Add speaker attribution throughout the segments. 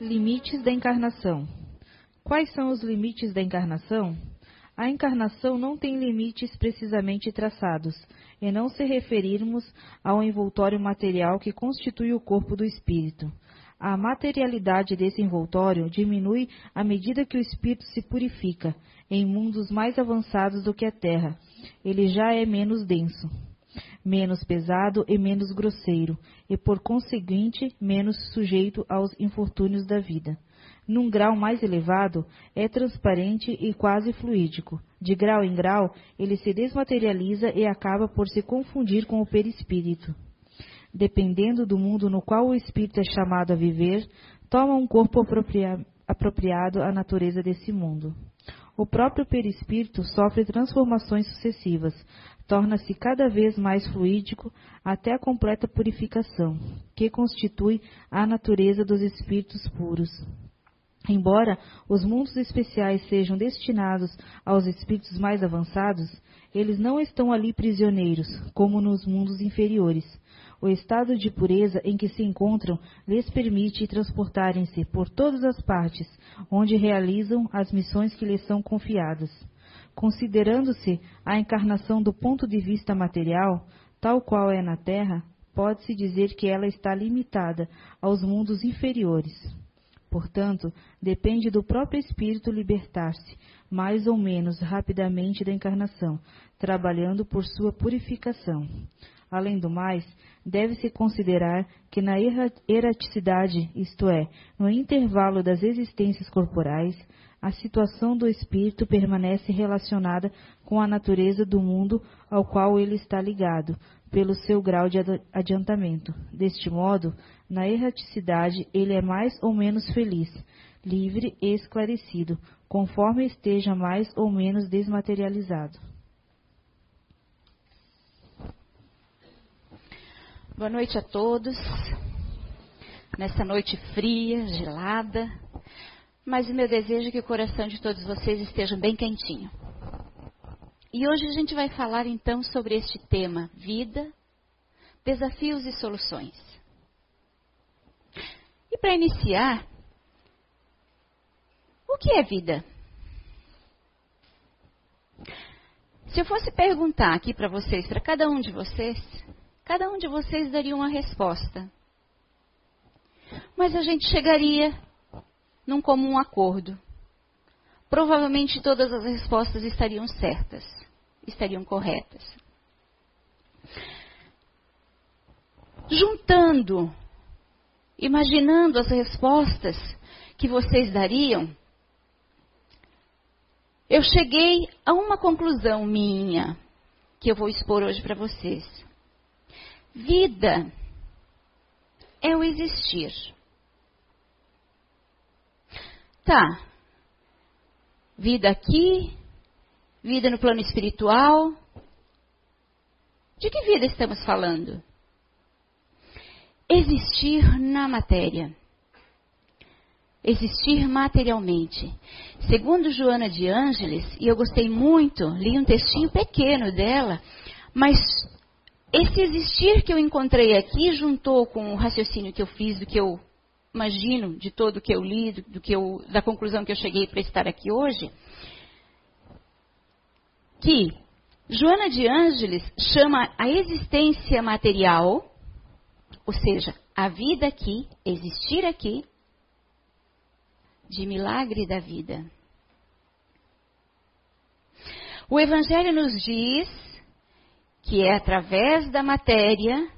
Speaker 1: Limites da encarnação. Quais são os limites da encarnação? A encarnação não tem limites precisamente traçados, e não se referirmos ao envoltório material que constitui o corpo do espírito. A materialidade desse envoltório diminui à medida que o espírito se purifica, em mundos mais avançados do que a Terra. Ele já é menos denso, menos pesado e menos grosseiro, e por conseguinte menos sujeito aos infortúnios da vida. Num grau mais elevado, é transparente e quase fluídico. De grau em grau, ele se desmaterializa e acaba por se confundir com o perispírito. Dependendo do mundo no qual o espírito é chamado a viver, toma um corpo apropriado à natureza desse mundo. O próprio perispírito sofre transformações sucessivas, torna-se cada vez mais fluídico até a completa purificação, que constitui a natureza dos espíritos puros. Embora os mundos especiais sejam destinados aos espíritos mais avançados, eles não estão ali prisioneiros, como nos mundos inferiores. O estado de pureza em que se encontram lhes permite transportarem-se por todas as partes, onde realizam as missões que lhes são confiadas. Considerando-se a encarnação do ponto de vista material, tal qual é na Terra, pode-se dizer que ela está limitada aos mundos inferiores. Portanto, depende do próprio espírito libertar-se, mais ou menos rapidamente da encarnação, trabalhando por sua purificação. Além do mais, deve-se considerar que na erraticidade, isto é, no intervalo das existências corporais, a situação do espírito permanece relacionada com a natureza do mundo ao qual ele está ligado, pelo seu grau de adiantamento. Deste modo, na erraticidade, ele é mais ou menos feliz, livre e esclarecido, conforme esteja mais ou menos desmaterializado.
Speaker 2: Boa noite a todos. Nessa noite fria, gelada, mas o meu desejo é que o coração de todos vocês esteja bem quentinho. E hoje a gente vai falar então sobre este tema: vida, desafios e soluções. E para iniciar, o que é vida? Se eu fosse perguntar aqui para vocês, para cada um de vocês, cada um de vocês daria uma resposta. Mas a gente chegaria num comum acordo. Provavelmente todas as respostas estariam certas, estariam corretas. Juntando, imaginando as respostas que vocês dariam, eu cheguei a uma conclusão minha que eu vou expor hoje para vocês. Vida é o existir. Tá. Vida aqui, vida no plano espiritual. De que vida estamos falando? Existir na matéria. Existir materialmente. Segundo Joana de Ângeles, e eu gostei muito, li um textinho pequeno dela, mas esse existir que eu encontrei aqui juntou com o raciocínio que eu fiz do que eu imagino, de todo o que eu li, do que eu, da conclusão que eu cheguei para estar aqui hoje, que Joana de Ângeles chama a existência material, ou seja, a vida aqui, existir aqui, de milagre da vida. O Evangelho nos diz que é através da matéria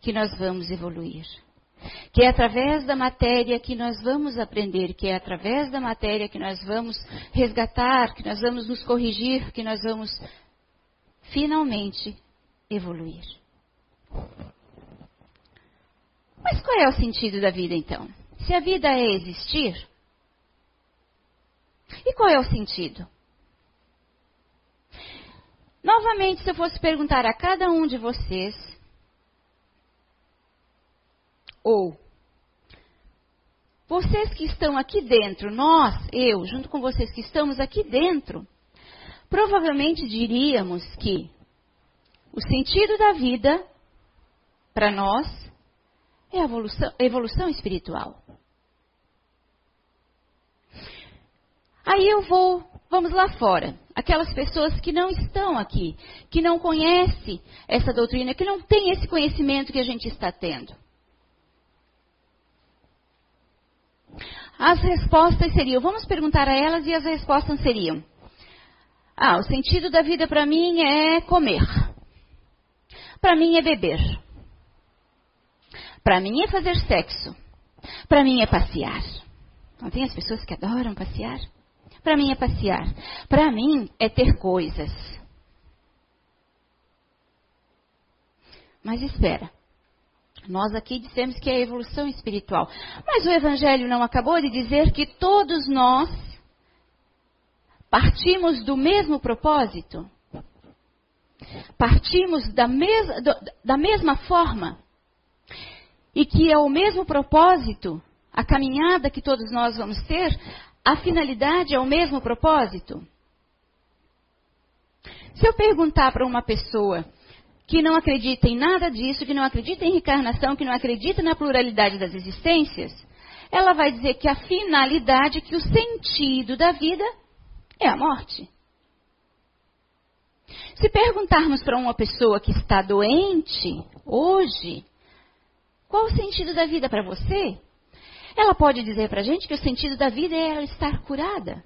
Speaker 2: que nós vamos evoluir que é através da matéria que nós vamos aprender, que é através da matéria que nós vamos resgatar, que nós vamos nos corrigir, que nós vamos finalmente evoluir. Mas qual é o sentido da vida então? Se a vida é existir, e qual é o sentido? Novamente, se eu fosse perguntar a cada um de vocês, ou vocês que estão aqui dentro, nós, eu, junto com vocês que estamos aqui dentro, provavelmente diríamos que o sentido da vida, para nós, é a evolução, evolução espiritual. Aí eu vou, vamos lá fora. Aquelas pessoas que não estão aqui, que não conhecem essa doutrina, que não têm esse conhecimento que a gente está tendo. As respostas seriam, vamos perguntar a elas e as respostas seriam: Ah, o sentido da vida para mim é comer. Para mim é beber. Para mim é fazer sexo. Para mim é passear. Não tem as pessoas que adoram passear? Para mim é passear. Para mim é ter coisas. Mas espera. Nós aqui dissemos que é a evolução espiritual. Mas o Evangelho não acabou de dizer que todos nós partimos do mesmo propósito? Partimos da, mes da mesma forma? E que é o mesmo propósito, a caminhada que todos nós vamos ter, a finalidade é o mesmo propósito? Se eu perguntar para uma pessoa que não acredita em nada disso, que não acredita em reencarnação, que não acredita na pluralidade das existências, ela vai dizer que a finalidade, que o sentido da vida é a morte. Se perguntarmos para uma pessoa que está doente hoje, qual o sentido da vida para você? Ela pode dizer para a gente que o sentido da vida é ela estar curada.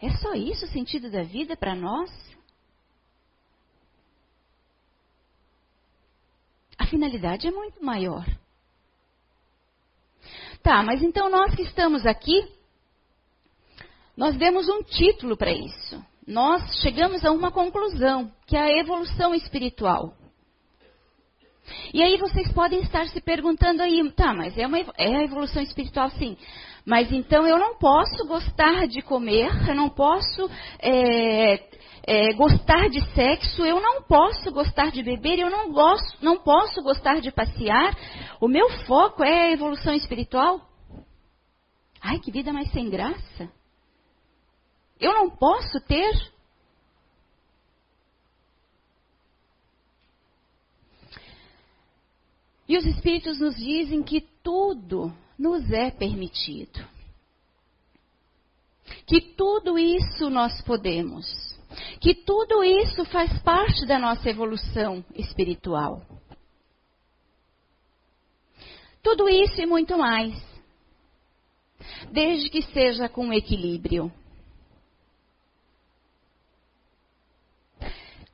Speaker 2: É só isso o sentido da vida para nós? A finalidade é muito maior. Tá, mas então nós que estamos aqui, nós demos um título para isso. Nós chegamos a uma conclusão, que é a evolução espiritual. E aí vocês podem estar se perguntando aí, tá, mas é, uma, é a evolução espiritual sim. Mas então eu não posso gostar de comer, eu não posso é, é, gostar de sexo, eu não posso gostar de beber, eu não, gosto, não posso gostar de passear. O meu foco é a evolução espiritual? Ai, que vida mais sem graça. Eu não posso ter E os Espíritos nos dizem que tudo nos é permitido. Que tudo isso nós podemos. Que tudo isso faz parte da nossa evolução espiritual. Tudo isso e muito mais. Desde que seja com equilíbrio.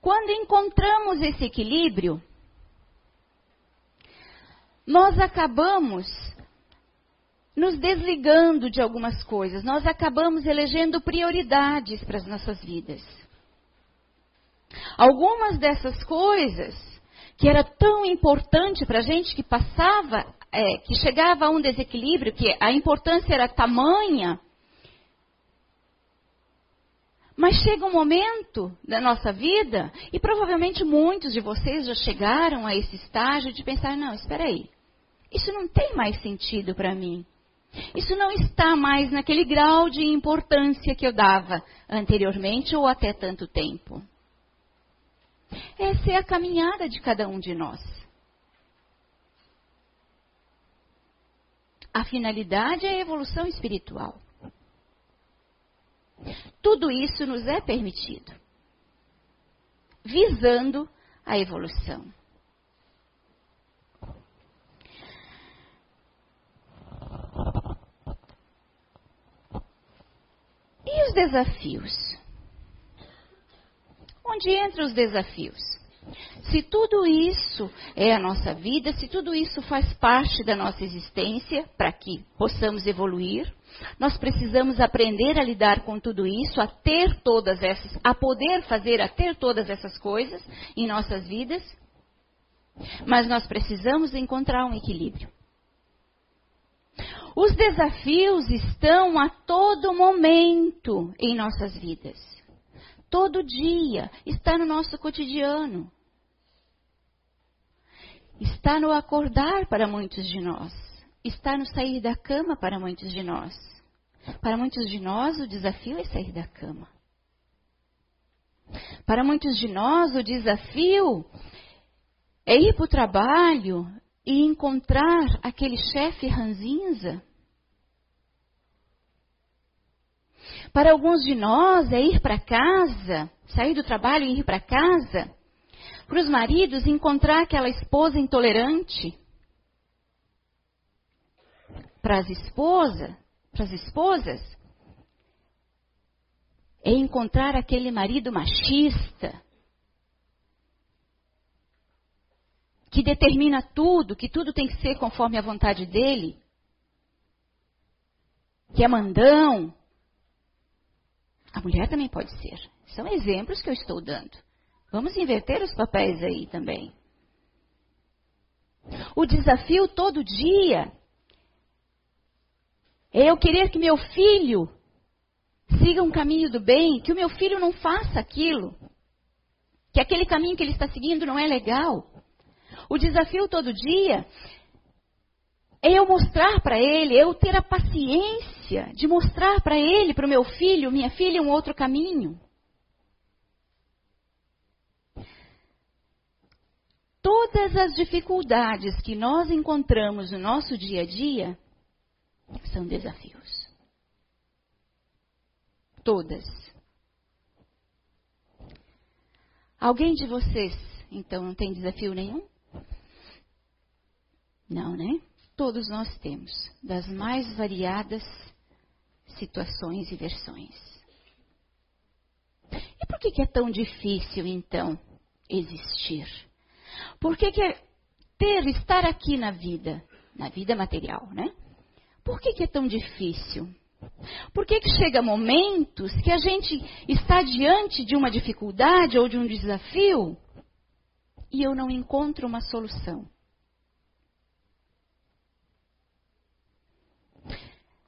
Speaker 2: Quando encontramos esse equilíbrio, nós acabamos nos desligando de algumas coisas, nós acabamos elegendo prioridades para as nossas vidas. Algumas dessas coisas que era tão importante para a gente que passava, é, que chegava a um desequilíbrio, que a importância era tamanha, mas chega um momento da nossa vida, e provavelmente muitos de vocês já chegaram a esse estágio de pensar: não, espera aí, isso não tem mais sentido para mim. Isso não está mais naquele grau de importância que eu dava anteriormente ou até tanto tempo. Essa é a caminhada de cada um de nós. A finalidade é a evolução espiritual. Tudo isso nos é permitido, visando a evolução. E os desafios? Onde entram os desafios? Se tudo isso é a nossa vida, se tudo isso faz parte da nossa existência para que possamos evoluir, nós precisamos aprender a lidar com tudo isso, a ter todas essas, a poder fazer, a ter todas essas coisas em nossas vidas. Mas nós precisamos encontrar um equilíbrio. Os desafios estão a todo momento em nossas vidas. Todo dia está no nosso cotidiano. Está no acordar para muitos de nós. Está no sair da cama para muitos de nós. Para muitos de nós, o desafio é sair da cama. Para muitos de nós, o desafio é ir para o trabalho e encontrar aquele chefe ranzinza? Para alguns de nós é ir para casa, sair do trabalho e ir para casa. Para os maridos, encontrar aquela esposa intolerante. Para as esposas, para as esposas, é encontrar aquele marido machista que determina tudo, que tudo tem que ser conforme a vontade dele, que é mandão. A mulher também pode ser. São exemplos que eu estou dando. Vamos inverter os papéis aí também. O desafio todo dia é eu querer que meu filho siga um caminho do bem, que o meu filho não faça aquilo, que aquele caminho que ele está seguindo não é legal. O desafio todo dia é eu mostrar para ele, eu ter a paciência de mostrar para ele, para o meu filho, minha filha, um outro caminho. Todas as dificuldades que nós encontramos no nosso dia a dia são desafios. Todas. Alguém de vocês, então, não tem desafio nenhum? Não, né? Todos nós temos, das mais variadas situações e versões. E por que, é tão difícil, então, existir? Por que, que é ter, estar aqui na vida, na vida material, né? Por que, que é tão difícil? Por que, que chega momentos que a gente está diante de uma dificuldade ou de um desafio e eu não encontro uma solução?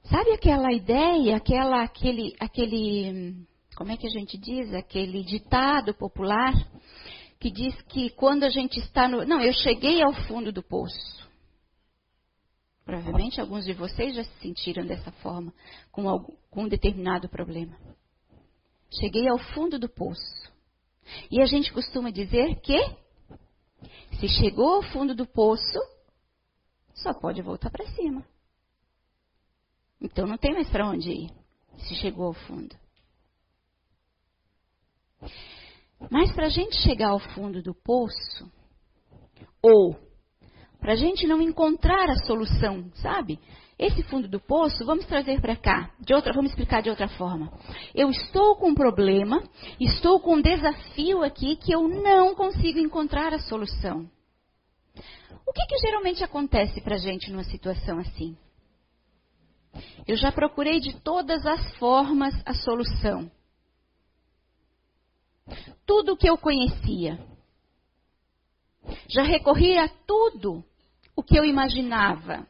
Speaker 2: Sabe aquela ideia, aquela, aquele, aquele, como é que a gente diz, aquele ditado popular que diz que quando a gente está no, não, eu cheguei ao fundo do poço. Provavelmente alguns de vocês já se sentiram dessa forma com, algum, com um determinado problema. Cheguei ao fundo do poço. E a gente costuma dizer que se chegou ao fundo do poço, só pode voltar para cima. Então não tem mais para onde ir, se chegou ao fundo. Mas para a gente chegar ao fundo do poço, ou para a gente não encontrar a solução, sabe? Esse fundo do poço, vamos trazer para cá, de outra, vamos explicar de outra forma. Eu estou com um problema, estou com um desafio aqui que eu não consigo encontrar a solução. O que, que geralmente acontece para a gente numa situação assim? Eu já procurei de todas as formas a solução. Tudo que eu conhecia. Já recorri a tudo o que eu imaginava.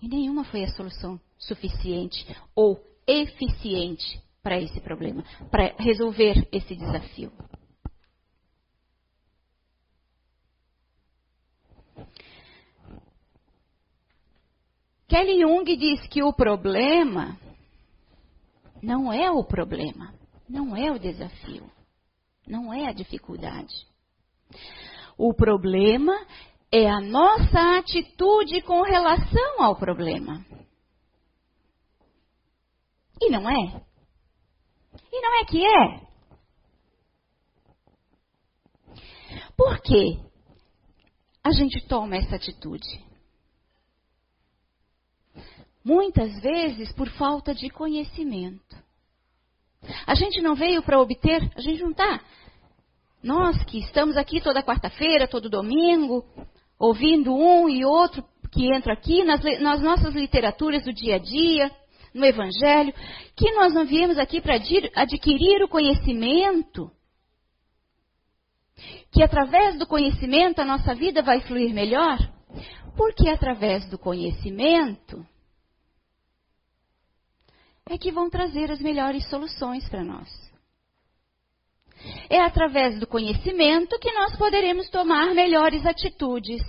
Speaker 2: E nenhuma foi a solução suficiente ou eficiente para esse problema, para resolver esse desafio. Kelly Jung diz que o problema não é o problema, não é o desafio, não é a dificuldade. O problema é a nossa atitude com relação ao problema. E não é? E não é que é? Por que a gente toma essa atitude? Muitas vezes por falta de conhecimento. A gente não veio para obter, a gente não está. Nós que estamos aqui toda quarta-feira, todo domingo, ouvindo um e outro que entra aqui nas, nas nossas literaturas do dia a dia, no Evangelho, que nós não viemos aqui para adquirir o conhecimento. Que através do conhecimento a nossa vida vai fluir melhor? Porque através do conhecimento é que vão trazer as melhores soluções para nós. É através do conhecimento que nós poderemos tomar melhores atitudes.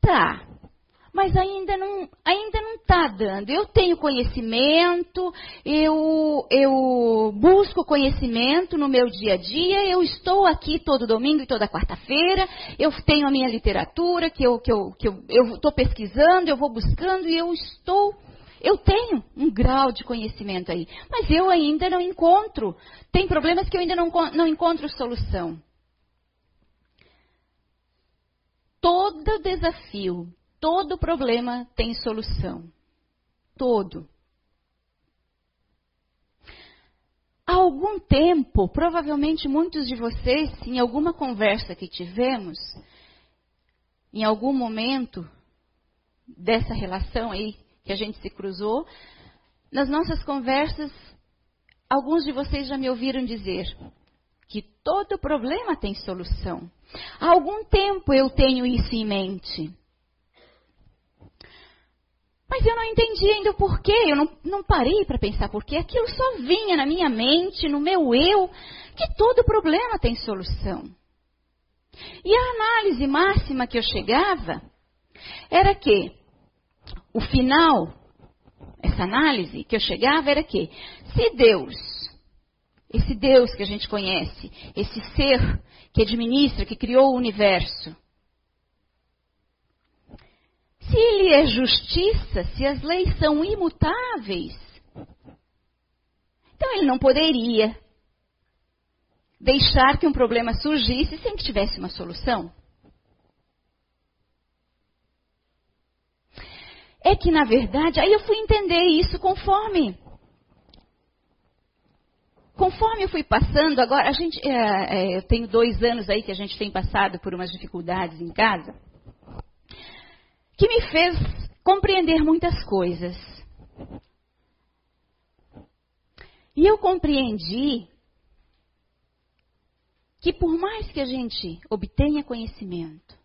Speaker 2: Tá. Mas ainda não ainda não está dando. Eu tenho conhecimento, eu eu busco conhecimento no meu dia a dia, eu estou aqui todo domingo e toda quarta-feira, eu tenho a minha literatura que eu que eu que eu estou pesquisando, eu vou buscando e eu estou eu tenho um grau de conhecimento aí, mas eu ainda não encontro. Tem problemas que eu ainda não, não encontro solução. Todo desafio, todo problema tem solução. Todo. Há algum tempo, provavelmente muitos de vocês, em alguma conversa que tivemos, em algum momento dessa relação aí que a gente se cruzou, nas nossas conversas, alguns de vocês já me ouviram dizer que todo problema tem solução. Há algum tempo eu tenho isso em mente. Mas eu não entendi ainda o porquê, eu não, não parei para pensar porquê. Aquilo só vinha na minha mente, no meu eu, que todo problema tem solução. E a análise máxima que eu chegava era que o final, essa análise que eu chegava era que, se Deus, esse Deus que a gente conhece, esse ser que administra, que criou o universo, se ele é justiça, se as leis são imutáveis, então ele não poderia deixar que um problema surgisse sem que tivesse uma solução. É que, na verdade, aí eu fui entender isso conforme. Conforme eu fui passando, agora a gente, é, é, eu tenho dois anos aí que a gente tem passado por umas dificuldades em casa, que me fez compreender muitas coisas. E eu compreendi que por mais que a gente obtenha conhecimento,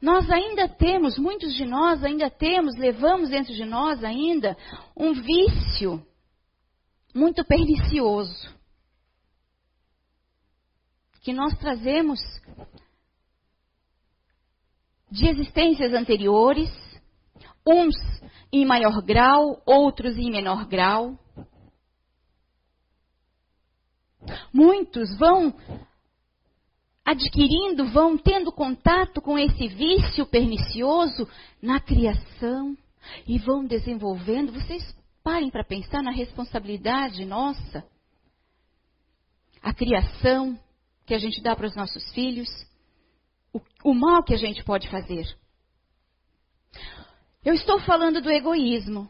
Speaker 2: nós ainda temos, muitos de nós ainda temos, levamos dentro de nós ainda um vício muito pernicioso. Que nós trazemos de existências anteriores, uns em maior grau, outros em menor grau. Muitos vão adquirindo, vão tendo contato com esse vício pernicioso na criação e vão desenvolvendo. Vocês parem para pensar na responsabilidade nossa. A criação que a gente dá para os nossos filhos, o, o mal que a gente pode fazer. Eu estou falando do egoísmo.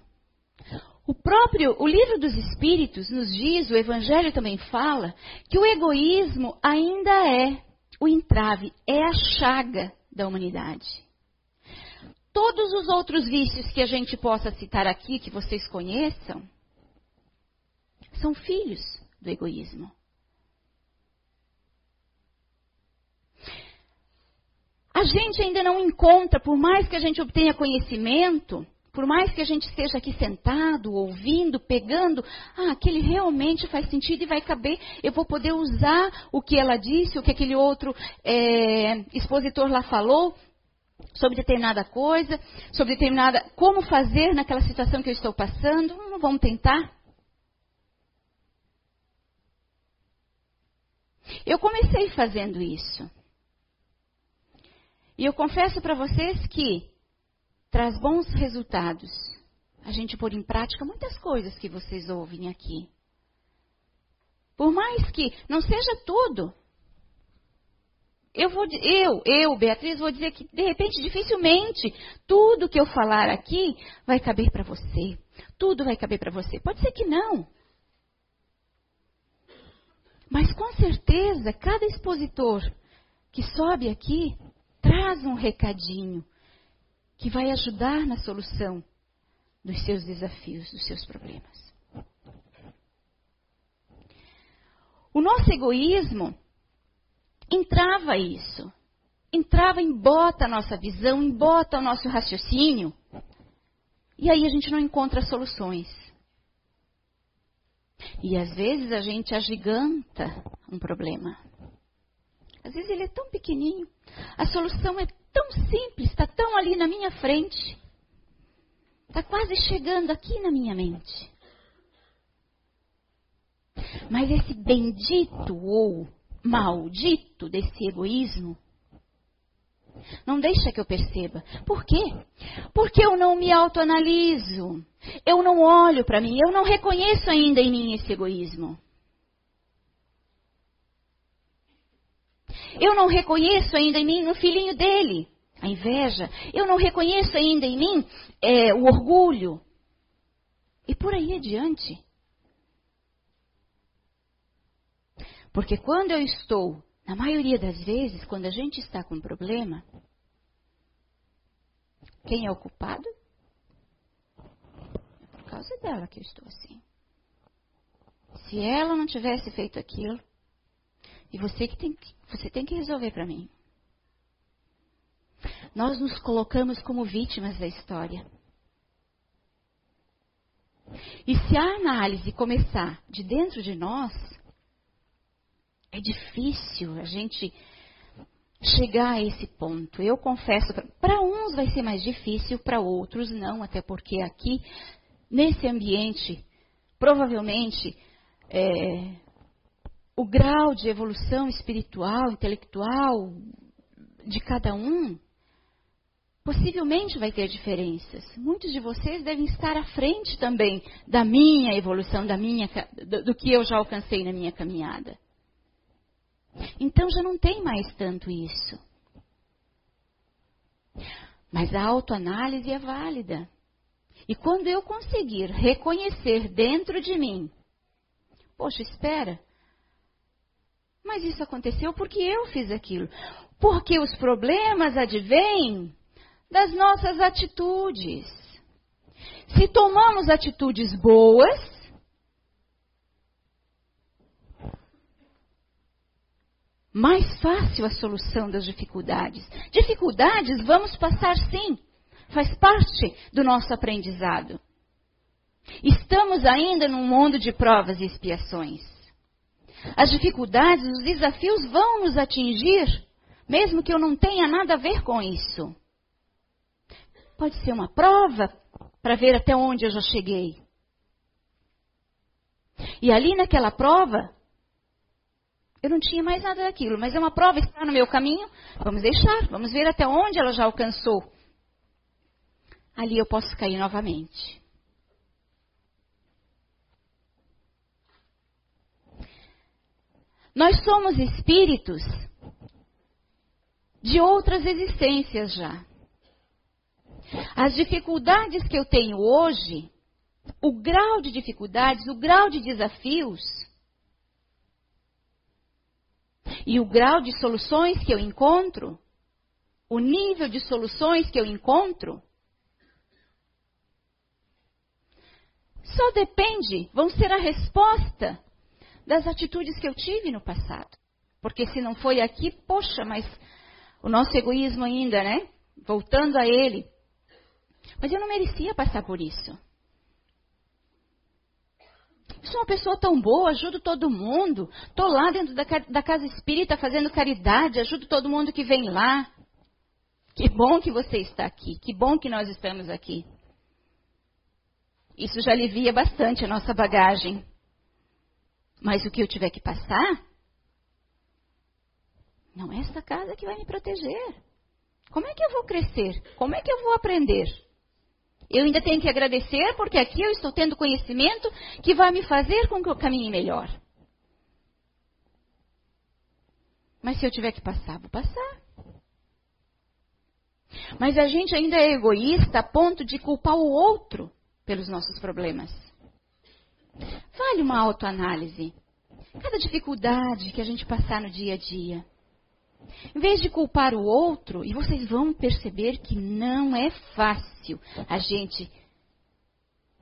Speaker 2: O próprio, o livro dos Espíritos nos diz, o Evangelho também fala, que o egoísmo ainda é o entrave, é a chaga da humanidade. Todos os outros vícios que a gente possa citar aqui, que vocês conheçam, são filhos do egoísmo. A gente ainda não encontra, por mais que a gente obtenha conhecimento, por mais que a gente esteja aqui sentado, ouvindo, pegando, ah, aquele realmente faz sentido e vai caber, eu vou poder usar o que ela disse, o que aquele outro é, expositor lá falou, sobre determinada coisa, sobre determinada. como fazer naquela situação que eu estou passando. Hum, vamos tentar? Eu comecei fazendo isso. E eu confesso para vocês que traz bons resultados. A gente pôr em prática muitas coisas que vocês ouvem aqui. Por mais que não seja tudo. Eu, vou, eu, eu, Beatriz, vou dizer que, de repente, dificilmente, tudo que eu falar aqui vai caber para você. Tudo vai caber para você. Pode ser que não. Mas, com certeza, cada expositor que sobe aqui traz um recadinho que vai ajudar na solução dos seus desafios, dos seus problemas. O nosso egoísmo entrava isso, entrava, embota a nossa visão, embota o nosso raciocínio, e aí a gente não encontra soluções. E às vezes a gente agiganta um problema. Às vezes ele é tão pequenininho, a solução é tão simples, está tão ali na minha frente. Está quase chegando aqui na minha mente. Mas esse bendito ou maldito desse egoísmo não deixa que eu perceba. Por quê? Porque eu não me autoanaliso. Eu não olho para mim. Eu não reconheço ainda em mim esse egoísmo. Eu não reconheço ainda em mim no filhinho dele a inveja. Eu não reconheço ainda em mim é, o orgulho. E por aí adiante. Porque quando eu estou, na maioria das vezes, quando a gente está com um problema, quem é o culpado? É por causa dela que eu estou assim. Se ela não tivesse feito aquilo, e você que tem que, você tem que resolver para mim. Nós nos colocamos como vítimas da história. E se a análise começar de dentro de nós, é difícil a gente chegar a esse ponto. Eu confesso, para uns vai ser mais difícil, para outros não, até porque aqui, nesse ambiente, provavelmente, é, o grau de evolução espiritual, intelectual de cada um, possivelmente vai ter diferenças. Muitos de vocês devem estar à frente também da minha evolução, da minha, do, do que eu já alcancei na minha caminhada. Então já não tem mais tanto isso. Mas a autoanálise é válida. E quando eu conseguir reconhecer dentro de mim, poxa, espera, mas isso aconteceu porque eu fiz aquilo. Porque os problemas advêm das nossas atitudes. Se tomamos atitudes boas, mais fácil a solução das dificuldades. Dificuldades vamos passar sim, faz parte do nosso aprendizado. Estamos ainda num mundo de provas e expiações. As dificuldades, os desafios vão nos atingir, mesmo que eu não tenha nada a ver com isso. Pode ser uma prova para ver até onde eu já cheguei. E ali naquela prova, eu não tinha mais nada daquilo, mas é uma prova, está no meu caminho, vamos deixar, vamos ver até onde ela já alcançou. Ali eu posso cair novamente. Nós somos espíritos de outras existências já. As dificuldades que eu tenho hoje, o grau de dificuldades, o grau de desafios, e o grau de soluções que eu encontro, o nível de soluções que eu encontro, só depende, vão ser a resposta das atitudes que eu tive no passado. Porque se não foi aqui, poxa, mas o nosso egoísmo ainda, né? Voltando a ele. Mas eu não merecia passar por isso. Eu sou uma pessoa tão boa, ajudo todo mundo. Estou lá dentro da, da casa espírita fazendo caridade, ajudo todo mundo que vem lá. Que bom que você está aqui, que bom que nós estamos aqui. Isso já alivia bastante a nossa bagagem. Mas o que eu tiver que passar, não é essa casa que vai me proteger. Como é que eu vou crescer? Como é que eu vou aprender? Eu ainda tenho que agradecer porque aqui eu estou tendo conhecimento que vai me fazer com que eu caminhe melhor. Mas se eu tiver que passar, vou passar. Mas a gente ainda é egoísta a ponto de culpar o outro pelos nossos problemas. Vale uma autoanálise. Cada dificuldade que a gente passar no dia a dia. Em vez de culpar o outro, e vocês vão perceber que não é fácil a gente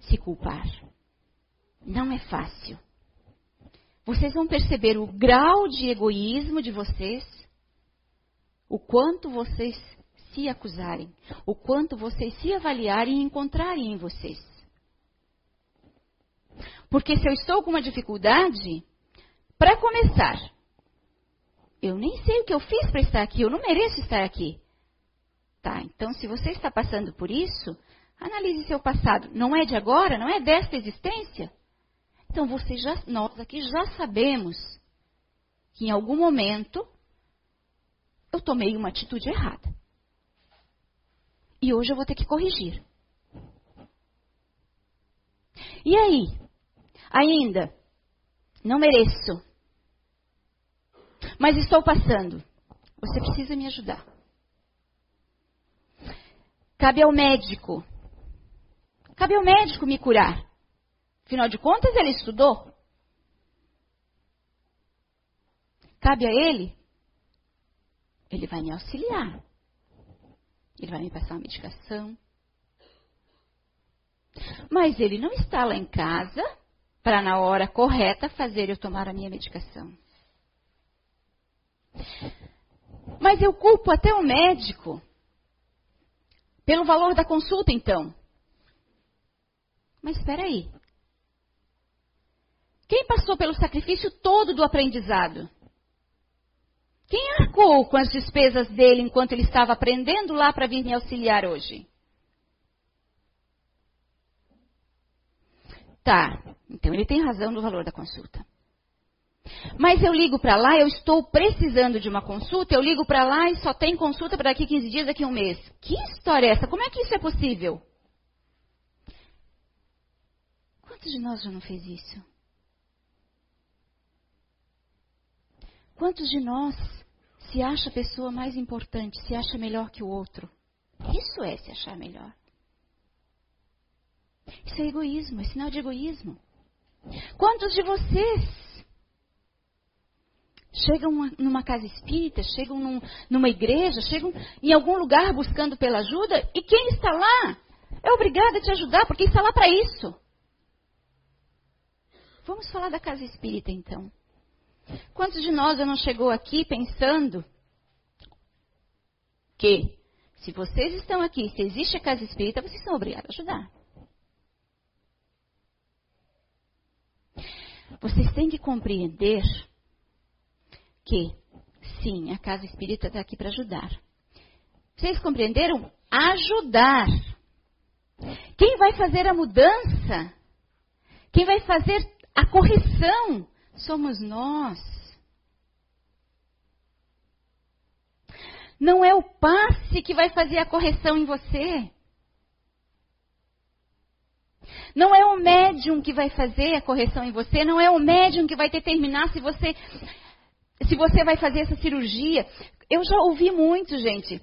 Speaker 2: se culpar. Não é fácil. Vocês vão perceber o grau de egoísmo de vocês, o quanto vocês se acusarem, o quanto vocês se avaliarem e encontrarem em vocês. Porque se eu estou com uma dificuldade, para começar, eu nem sei o que eu fiz para estar aqui, eu não mereço estar aqui. Tá, então se você está passando por isso, analise seu passado. Não é de agora, não é desta existência? Então você já, nós aqui já sabemos que em algum momento eu tomei uma atitude errada. E hoje eu vou ter que corrigir. E aí? Ainda, não mereço. Mas estou passando. Você precisa me ajudar. Cabe ao médico. Cabe ao médico me curar. Afinal de contas, ele estudou. Cabe a ele. Ele vai me auxiliar. Ele vai me passar uma medicação. Mas ele não está lá em casa para, na hora correta, fazer eu tomar a minha medicação. Mas eu culpo até o médico pelo valor da consulta, então. Mas espera aí. Quem passou pelo sacrifício todo do aprendizado? Quem arcou com as despesas dele enquanto ele estava aprendendo lá para vir me auxiliar hoje? Tá, então ele tem razão no valor da consulta. Mas eu ligo para lá, eu estou precisando de uma consulta, eu ligo para lá e só tem consulta para daqui 15 dias, daqui um mês. Que história é essa? Como é que isso é possível? Quantos de nós já não fez isso? Quantos de nós se acha a pessoa mais importante, se acha melhor que o outro? Isso é se achar melhor. Isso é egoísmo, é sinal de egoísmo. Quantos de vocês chegam numa casa espírita, chegam num, numa igreja, chegam em algum lugar buscando pela ajuda, e quem está lá é obrigado a te ajudar, porque está lá para isso. Vamos falar da casa espírita então. Quantos de nós não chegou aqui pensando que se vocês estão aqui, se existe a casa espírita, vocês são obrigados a ajudar? Vocês têm que compreender que, sim, a casa espírita está aqui para ajudar. Vocês compreenderam? Ajudar. Quem vai fazer a mudança? Quem vai fazer a correção? Somos nós. Não é o passe que vai fazer a correção em você. Não é o médium que vai fazer a correção em você, não é o médium que vai determinar se você se você vai fazer essa cirurgia. Eu já ouvi muito, gente,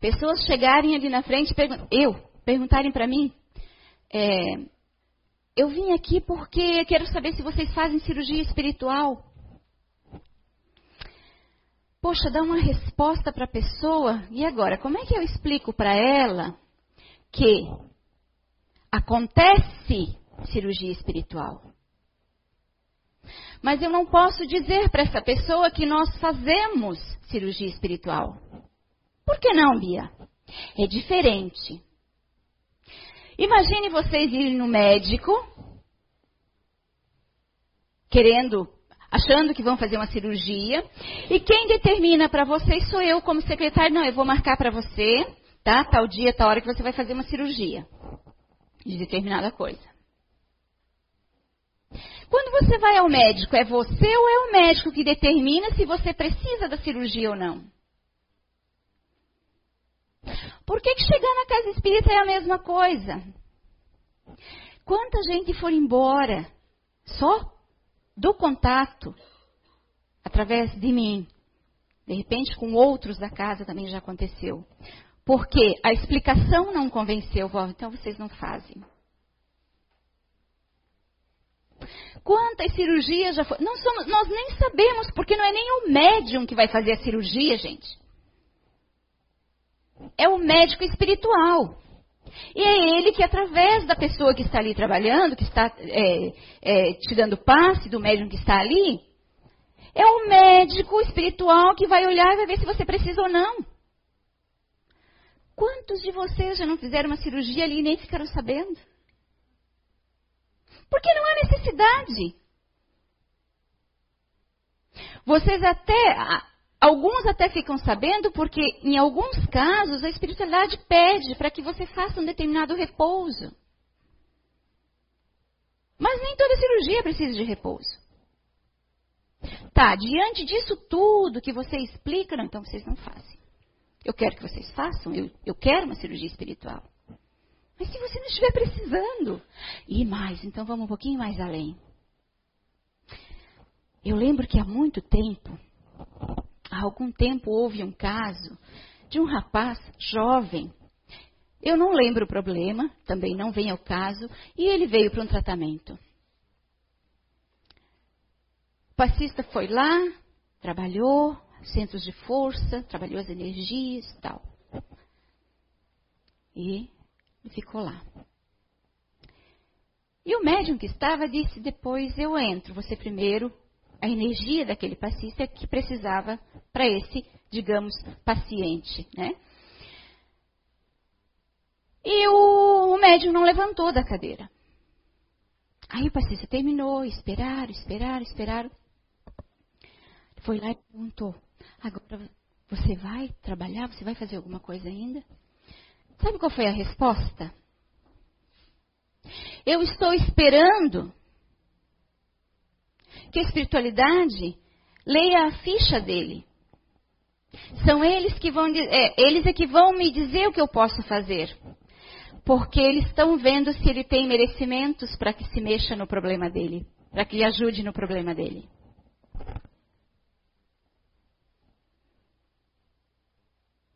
Speaker 2: pessoas chegarem ali na frente, eu, perguntarem para mim, é, eu vim aqui porque quero saber se vocês fazem cirurgia espiritual. Poxa, dá uma resposta para a pessoa, e agora, como é que eu explico para ela que acontece cirurgia espiritual? Mas eu não posso dizer para essa pessoa que nós fazemos cirurgia espiritual. Por que não, Bia? É diferente. Imagine vocês irem no médico, querendo, achando que vão fazer uma cirurgia, e quem determina para vocês sou eu como secretário. Não, eu vou marcar para você, tá? Tal dia, tal hora que você vai fazer uma cirurgia de determinada coisa. Quando você vai ao médico, é você ou é o médico que determina se você precisa da cirurgia ou não? Por que, que chegar na casa espírita é a mesma coisa? Quanta gente for embora só do contato através de mim, de repente com outros da casa também já aconteceu. Porque a explicação não convenceu, então vocês não fazem. Quantas cirurgias já foram? Nós nem sabemos, porque não é nem o médium que vai fazer a cirurgia, gente. É o médico espiritual. E é ele que, através da pessoa que está ali trabalhando, que está é, é, te dando passe, do médium que está ali, é o médico espiritual que vai olhar e vai ver se você precisa ou não. Quantos de vocês já não fizeram uma cirurgia ali e nem ficaram sabendo? Porque não há necessidade. Vocês até Alguns até ficam sabendo porque, em alguns casos, a espiritualidade pede para que você faça um determinado repouso. Mas nem toda cirurgia precisa de repouso. Tá, diante disso tudo que você explica, não, então vocês não fazem. Eu quero que vocês façam, eu, eu quero uma cirurgia espiritual. Mas se você não estiver precisando, e mais, então vamos um pouquinho mais além. Eu lembro que há muito tempo, há algum tempo houve um caso de um rapaz jovem. Eu não lembro o problema, também não vem ao caso, e ele veio para um tratamento. O passista foi lá, trabalhou, centros de força, trabalhou as energias e tal. E ficou lá. E o médium que estava disse depois, eu entro, você primeiro, a energia daquele passista que precisava para esse, digamos, paciente, né? E o, o médium não levantou da cadeira. Aí o passista terminou, esperaram, esperaram, esperaram. Foi lá e perguntou: Agora você vai trabalhar? Você vai fazer alguma coisa ainda? Sabe qual foi a resposta? Eu estou esperando que a espiritualidade leia a ficha dele. São eles que vão, é, eles é que vão me dizer o que eu posso fazer. Porque eles estão vendo se ele tem merecimentos para que se mexa no problema dele, para que lhe ajude no problema dele.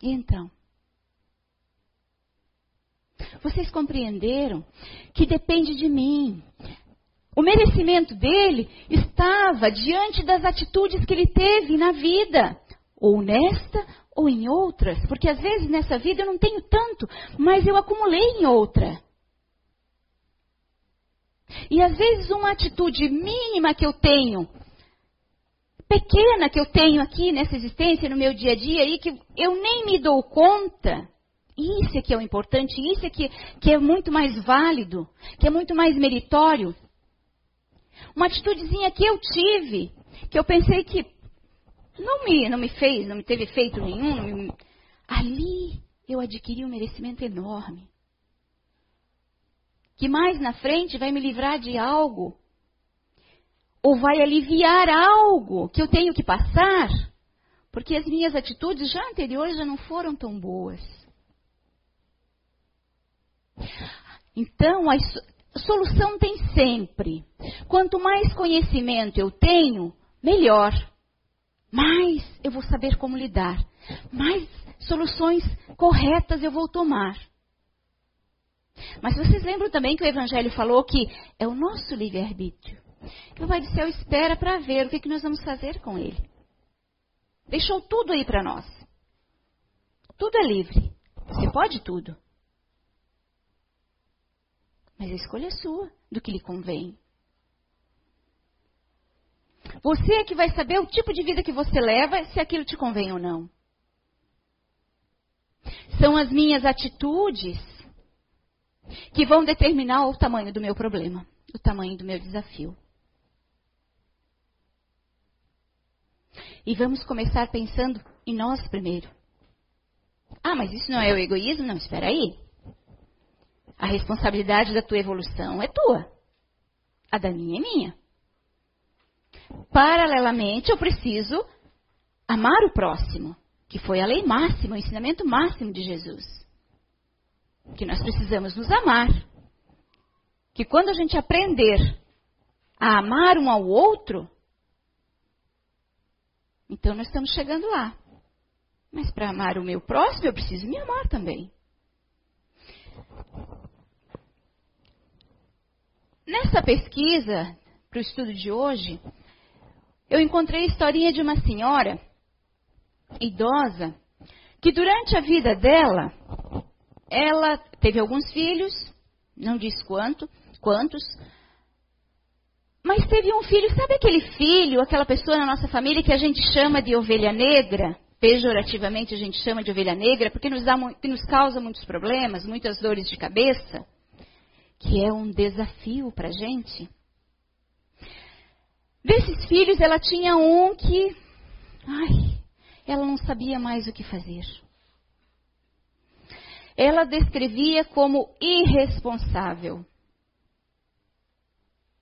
Speaker 2: E então? Vocês compreenderam que depende de mim. O merecimento dele estava diante das atitudes que ele teve na vida, ou nesta ou em outras, porque às vezes nessa vida eu não tenho tanto, mas eu acumulei em outra. E às vezes uma atitude mínima que eu tenho, pequena que eu tenho aqui nessa existência, no meu dia a dia, e que eu nem me dou conta, isso é que é o importante, isso é que, que é muito mais válido, que é muito mais meritório. Uma atitudezinha que eu tive, que eu pensei que não me, não me fez, não me teve efeito nenhum. Me... Ali eu adquiri um merecimento enorme. Que mais na frente vai me livrar de algo. Ou vai aliviar algo que eu tenho que passar. Porque as minhas atitudes já anteriores já não foram tão boas. Então, a solução tem sempre. Quanto mais conhecimento eu tenho, melhor. Mais eu vou saber como lidar. Mais soluções corretas eu vou tomar. Mas vocês lembram também que o Evangelho falou que é o nosso livre-arbítrio. Que o Pai do Céu espera para ver o que, que nós vamos fazer com ele. Deixou tudo aí para nós. Tudo é livre. Você pode tudo. Mas a escolha é sua, do que lhe convém. Você é que vai saber o tipo de vida que você leva, se aquilo te convém ou não. São as minhas atitudes que vão determinar o tamanho do meu problema, o tamanho do meu desafio. E vamos começar pensando em nós primeiro. Ah, mas isso não é o egoísmo? Não, espera aí. A responsabilidade da tua evolução é tua. A da minha é minha. Paralelamente, eu preciso amar o próximo, que foi a lei máxima, o ensinamento máximo de Jesus. Que nós precisamos nos amar. Que quando a gente aprender a amar um ao outro, então nós estamos chegando lá. Mas para amar o meu próximo, eu preciso me amar também. Nessa pesquisa, para o estudo de hoje, eu encontrei a historinha de uma senhora idosa que durante a vida dela, ela teve alguns filhos, não diz quanto, quantos, mas teve um filho, sabe aquele filho, aquela pessoa na nossa família que a gente chama de ovelha negra? Pejorativamente a gente chama de ovelha negra, porque nos, dá, nos causa muitos problemas, muitas dores de cabeça que é um desafio para a gente. Desses filhos, ela tinha um que, ai, ela não sabia mais o que fazer. Ela descrevia como irresponsável.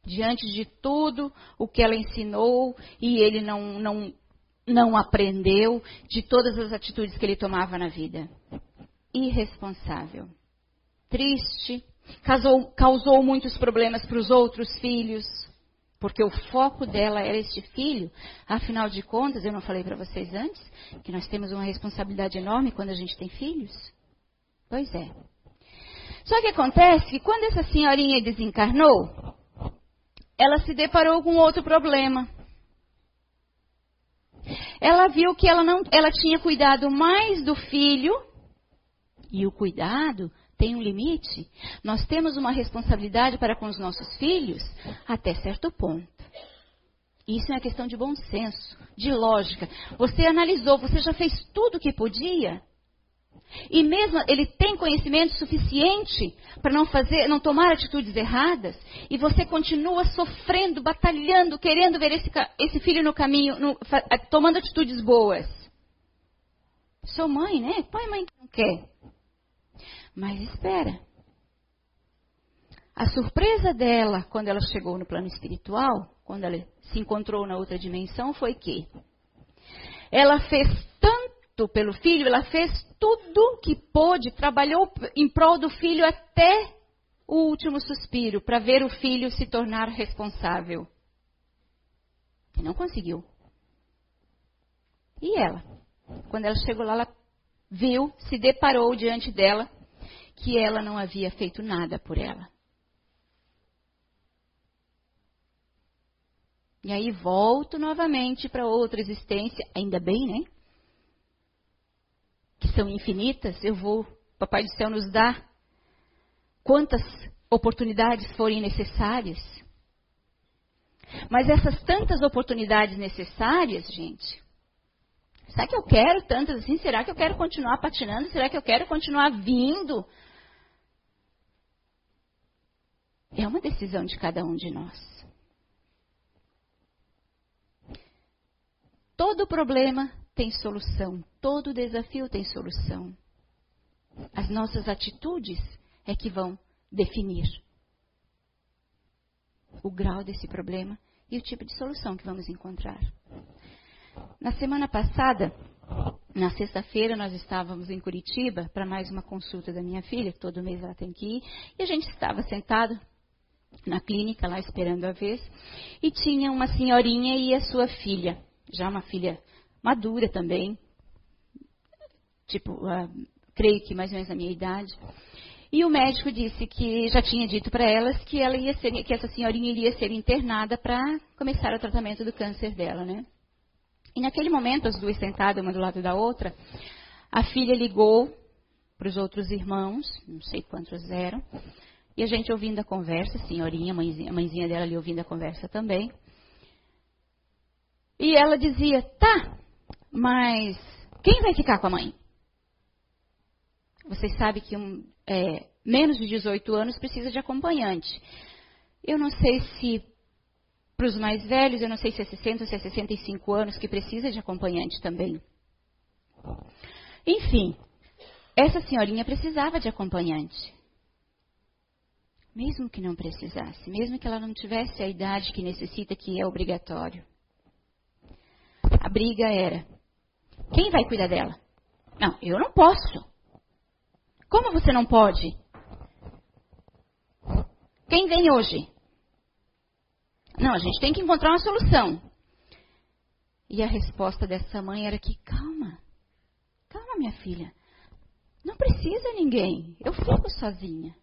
Speaker 2: Diante de tudo o que ela ensinou e ele não, não, não aprendeu, de todas as atitudes que ele tomava na vida. Irresponsável. Triste, causou, causou muitos problemas para os outros filhos porque o foco dela era este filho. Afinal de contas, eu não falei para vocês antes que nós temos uma responsabilidade enorme quando a gente tem filhos? Pois é. Só que acontece que quando essa senhorinha desencarnou, ela se deparou com outro problema. Ela viu que ela não, ela tinha cuidado mais do filho e o cuidado tem um limite. Nós temos uma responsabilidade para com os nossos filhos até certo ponto. Isso é uma questão de bom senso, de lógica. Você analisou, você já fez tudo o que podia. E mesmo ele tem conhecimento suficiente para não fazer, não tomar atitudes erradas, e você continua sofrendo, batalhando, querendo ver esse, esse filho no caminho, no, tomando atitudes boas. Sou mãe, né? Pai mãe que não quer. Mas espera. A surpresa dela quando ela chegou no plano espiritual, quando ela se encontrou na outra dimensão, foi que ela fez tanto pelo filho, ela fez tudo que pôde, trabalhou em prol do filho até o último suspiro, para ver o filho se tornar responsável. E não conseguiu. E ela? Quando ela chegou lá, ela viu, se deparou diante dela que ela não havia feito nada por ela. E aí volto novamente para outra existência, ainda bem, né? Que são infinitas, eu vou, Papai do Céu nos dá quantas oportunidades forem necessárias. Mas essas tantas oportunidades necessárias, gente, será que eu quero tantas assim? Será que eu quero continuar patinando? Será que eu quero continuar vindo É uma decisão de cada um de nós. Todo problema tem solução, todo desafio tem solução. As nossas atitudes é que vão definir o grau desse problema e o tipo de solução que vamos encontrar. Na semana passada, na sexta-feira, nós estávamos em Curitiba para mais uma consulta da minha filha, que todo mês ela tem que ir, e a gente estava sentado na clínica lá esperando a vez, e tinha uma senhorinha e a sua filha, já uma filha madura também, tipo, uh, creio que mais ou menos a minha idade. E o médico disse que já tinha dito para elas que ela ia ser, que essa senhorinha iria ser internada para começar o tratamento do câncer dela, né? E naquele momento, as duas sentadas uma do lado da outra, a filha ligou para os outros irmãos, não sei quantos eram, e a gente ouvindo a conversa, a senhorinha, a mãezinha, a mãezinha dela ali ouvindo a conversa também. E ela dizia: tá, mas quem vai ficar com a mãe? Vocês sabem que um, é, menos de 18 anos precisa de acompanhante. Eu não sei se para os mais velhos, eu não sei se é 60 ou se é 65 anos que precisa de acompanhante também. Enfim, essa senhorinha precisava de acompanhante. Mesmo que não precisasse, mesmo que ela não tivesse a idade que necessita, que é obrigatório. A briga era: quem vai cuidar dela? Não, eu não posso. Como você não pode? Quem vem hoje? Não, a gente tem que encontrar uma solução. E a resposta dessa mãe era que, calma, calma, minha filha. Não precisa ninguém. Eu fico sozinha.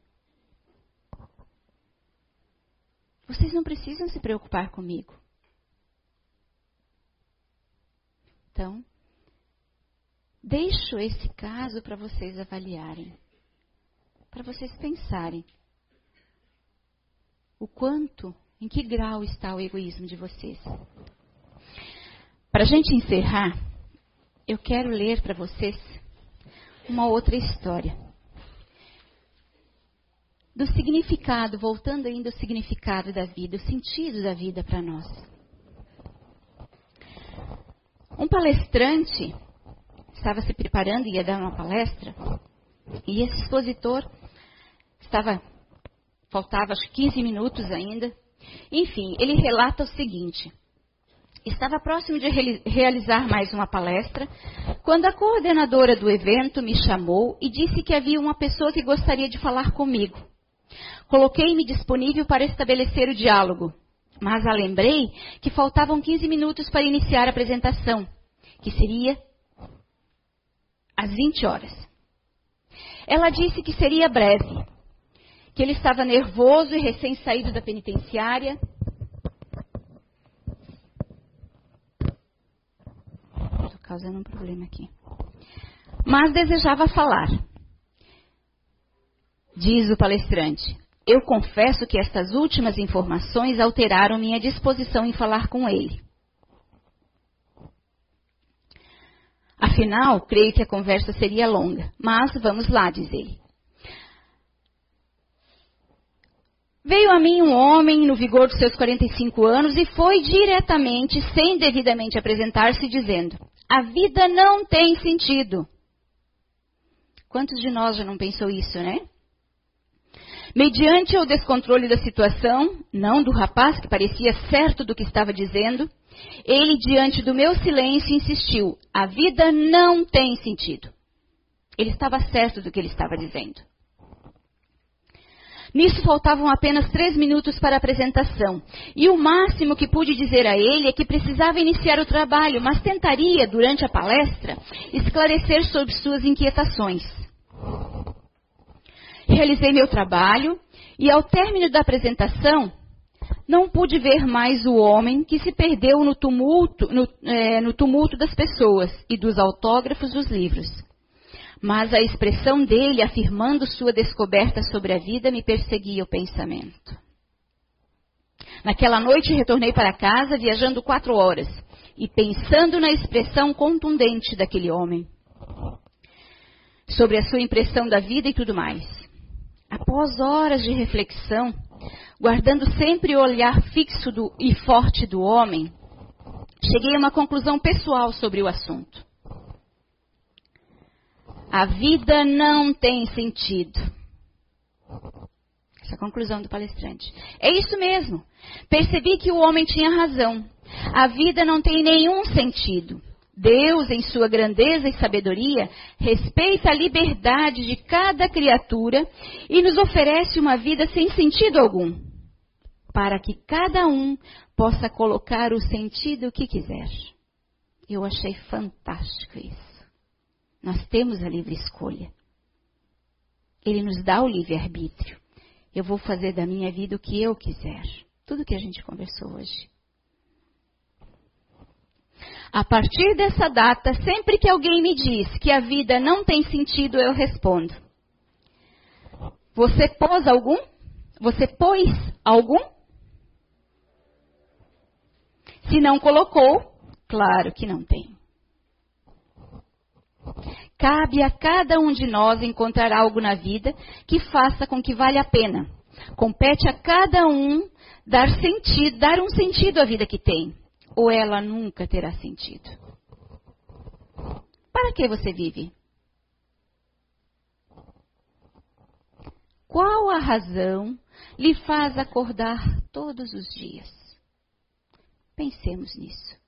Speaker 2: Vocês não precisam se preocupar comigo. Então, deixo esse caso para vocês avaliarem, para vocês pensarem o quanto, em que grau está o egoísmo de vocês. Para a gente encerrar, eu quero ler para vocês uma outra história do significado, voltando ainda ao significado da vida, o sentido da vida para nós. Um palestrante estava se preparando e ia dar uma palestra, e esse expositor estava, faltava acho 15 minutos ainda. Enfim, ele relata o seguinte: Estava próximo de realizar mais uma palestra quando a coordenadora do evento me chamou e disse que havia uma pessoa que gostaria de falar comigo. Coloquei-me disponível para estabelecer o diálogo, mas a lembrei que faltavam 15 minutos para iniciar a apresentação, que seria às 20 horas. Ela disse que seria breve, que ele estava nervoso e recém-saído da penitenciária causando um problema aqui. Mas desejava falar. Diz o palestrante: Eu confesso que estas últimas informações alteraram minha disposição em falar com ele. Afinal, creio que a conversa seria longa, mas vamos lá, diz ele. Veio a mim um homem no vigor dos seus 45 anos e foi diretamente, sem devidamente apresentar-se, dizendo: a vida não tem sentido. Quantos de nós já não pensou isso, né? Mediante o descontrole da situação, não do rapaz que parecia certo do que estava dizendo, ele, diante do meu silêncio, insistiu: a vida não tem sentido. Ele estava certo do que ele estava dizendo. Nisso faltavam apenas três minutos para a apresentação. E o máximo que pude dizer a ele é que precisava iniciar o trabalho, mas tentaria, durante a palestra, esclarecer sobre suas inquietações. Realizei meu trabalho e, ao término da apresentação, não pude ver mais o homem que se perdeu no tumulto, no, é, no tumulto das pessoas e dos autógrafos dos livros mas a expressão dele afirmando sua descoberta sobre a vida me perseguia o pensamento. Naquela noite retornei para casa viajando quatro horas e pensando na expressão contundente daquele homem, sobre a sua impressão da vida e tudo mais. Após horas de reflexão, guardando sempre o olhar fixo do, e forte do homem, cheguei a uma conclusão pessoal sobre o assunto. A vida não tem sentido. Essa é a conclusão do palestrante. É isso mesmo. Percebi que o homem tinha razão. A vida não tem nenhum sentido. Deus, em sua grandeza e sabedoria, respeita a liberdade de cada criatura e nos oferece uma vida sem sentido algum, para que cada um possa colocar o sentido que quiser. Eu achei fantástico isso. Nós temos a livre escolha. Ele nos dá o livre-arbítrio. Eu vou fazer da minha vida o que eu quiser. Tudo que a gente conversou hoje. A partir dessa data, sempre que alguém me diz que a vida não tem sentido, eu respondo: Você pôs algum? Você pôs algum? Se não colocou, claro que não tem. Cabe a cada um de nós encontrar algo na vida que faça com que valha a pena. Compete a cada um dar sentido, dar um sentido à vida que tem, ou ela nunca terá sentido. Para que você vive? Qual a razão lhe faz acordar todos os dias? Pensemos nisso.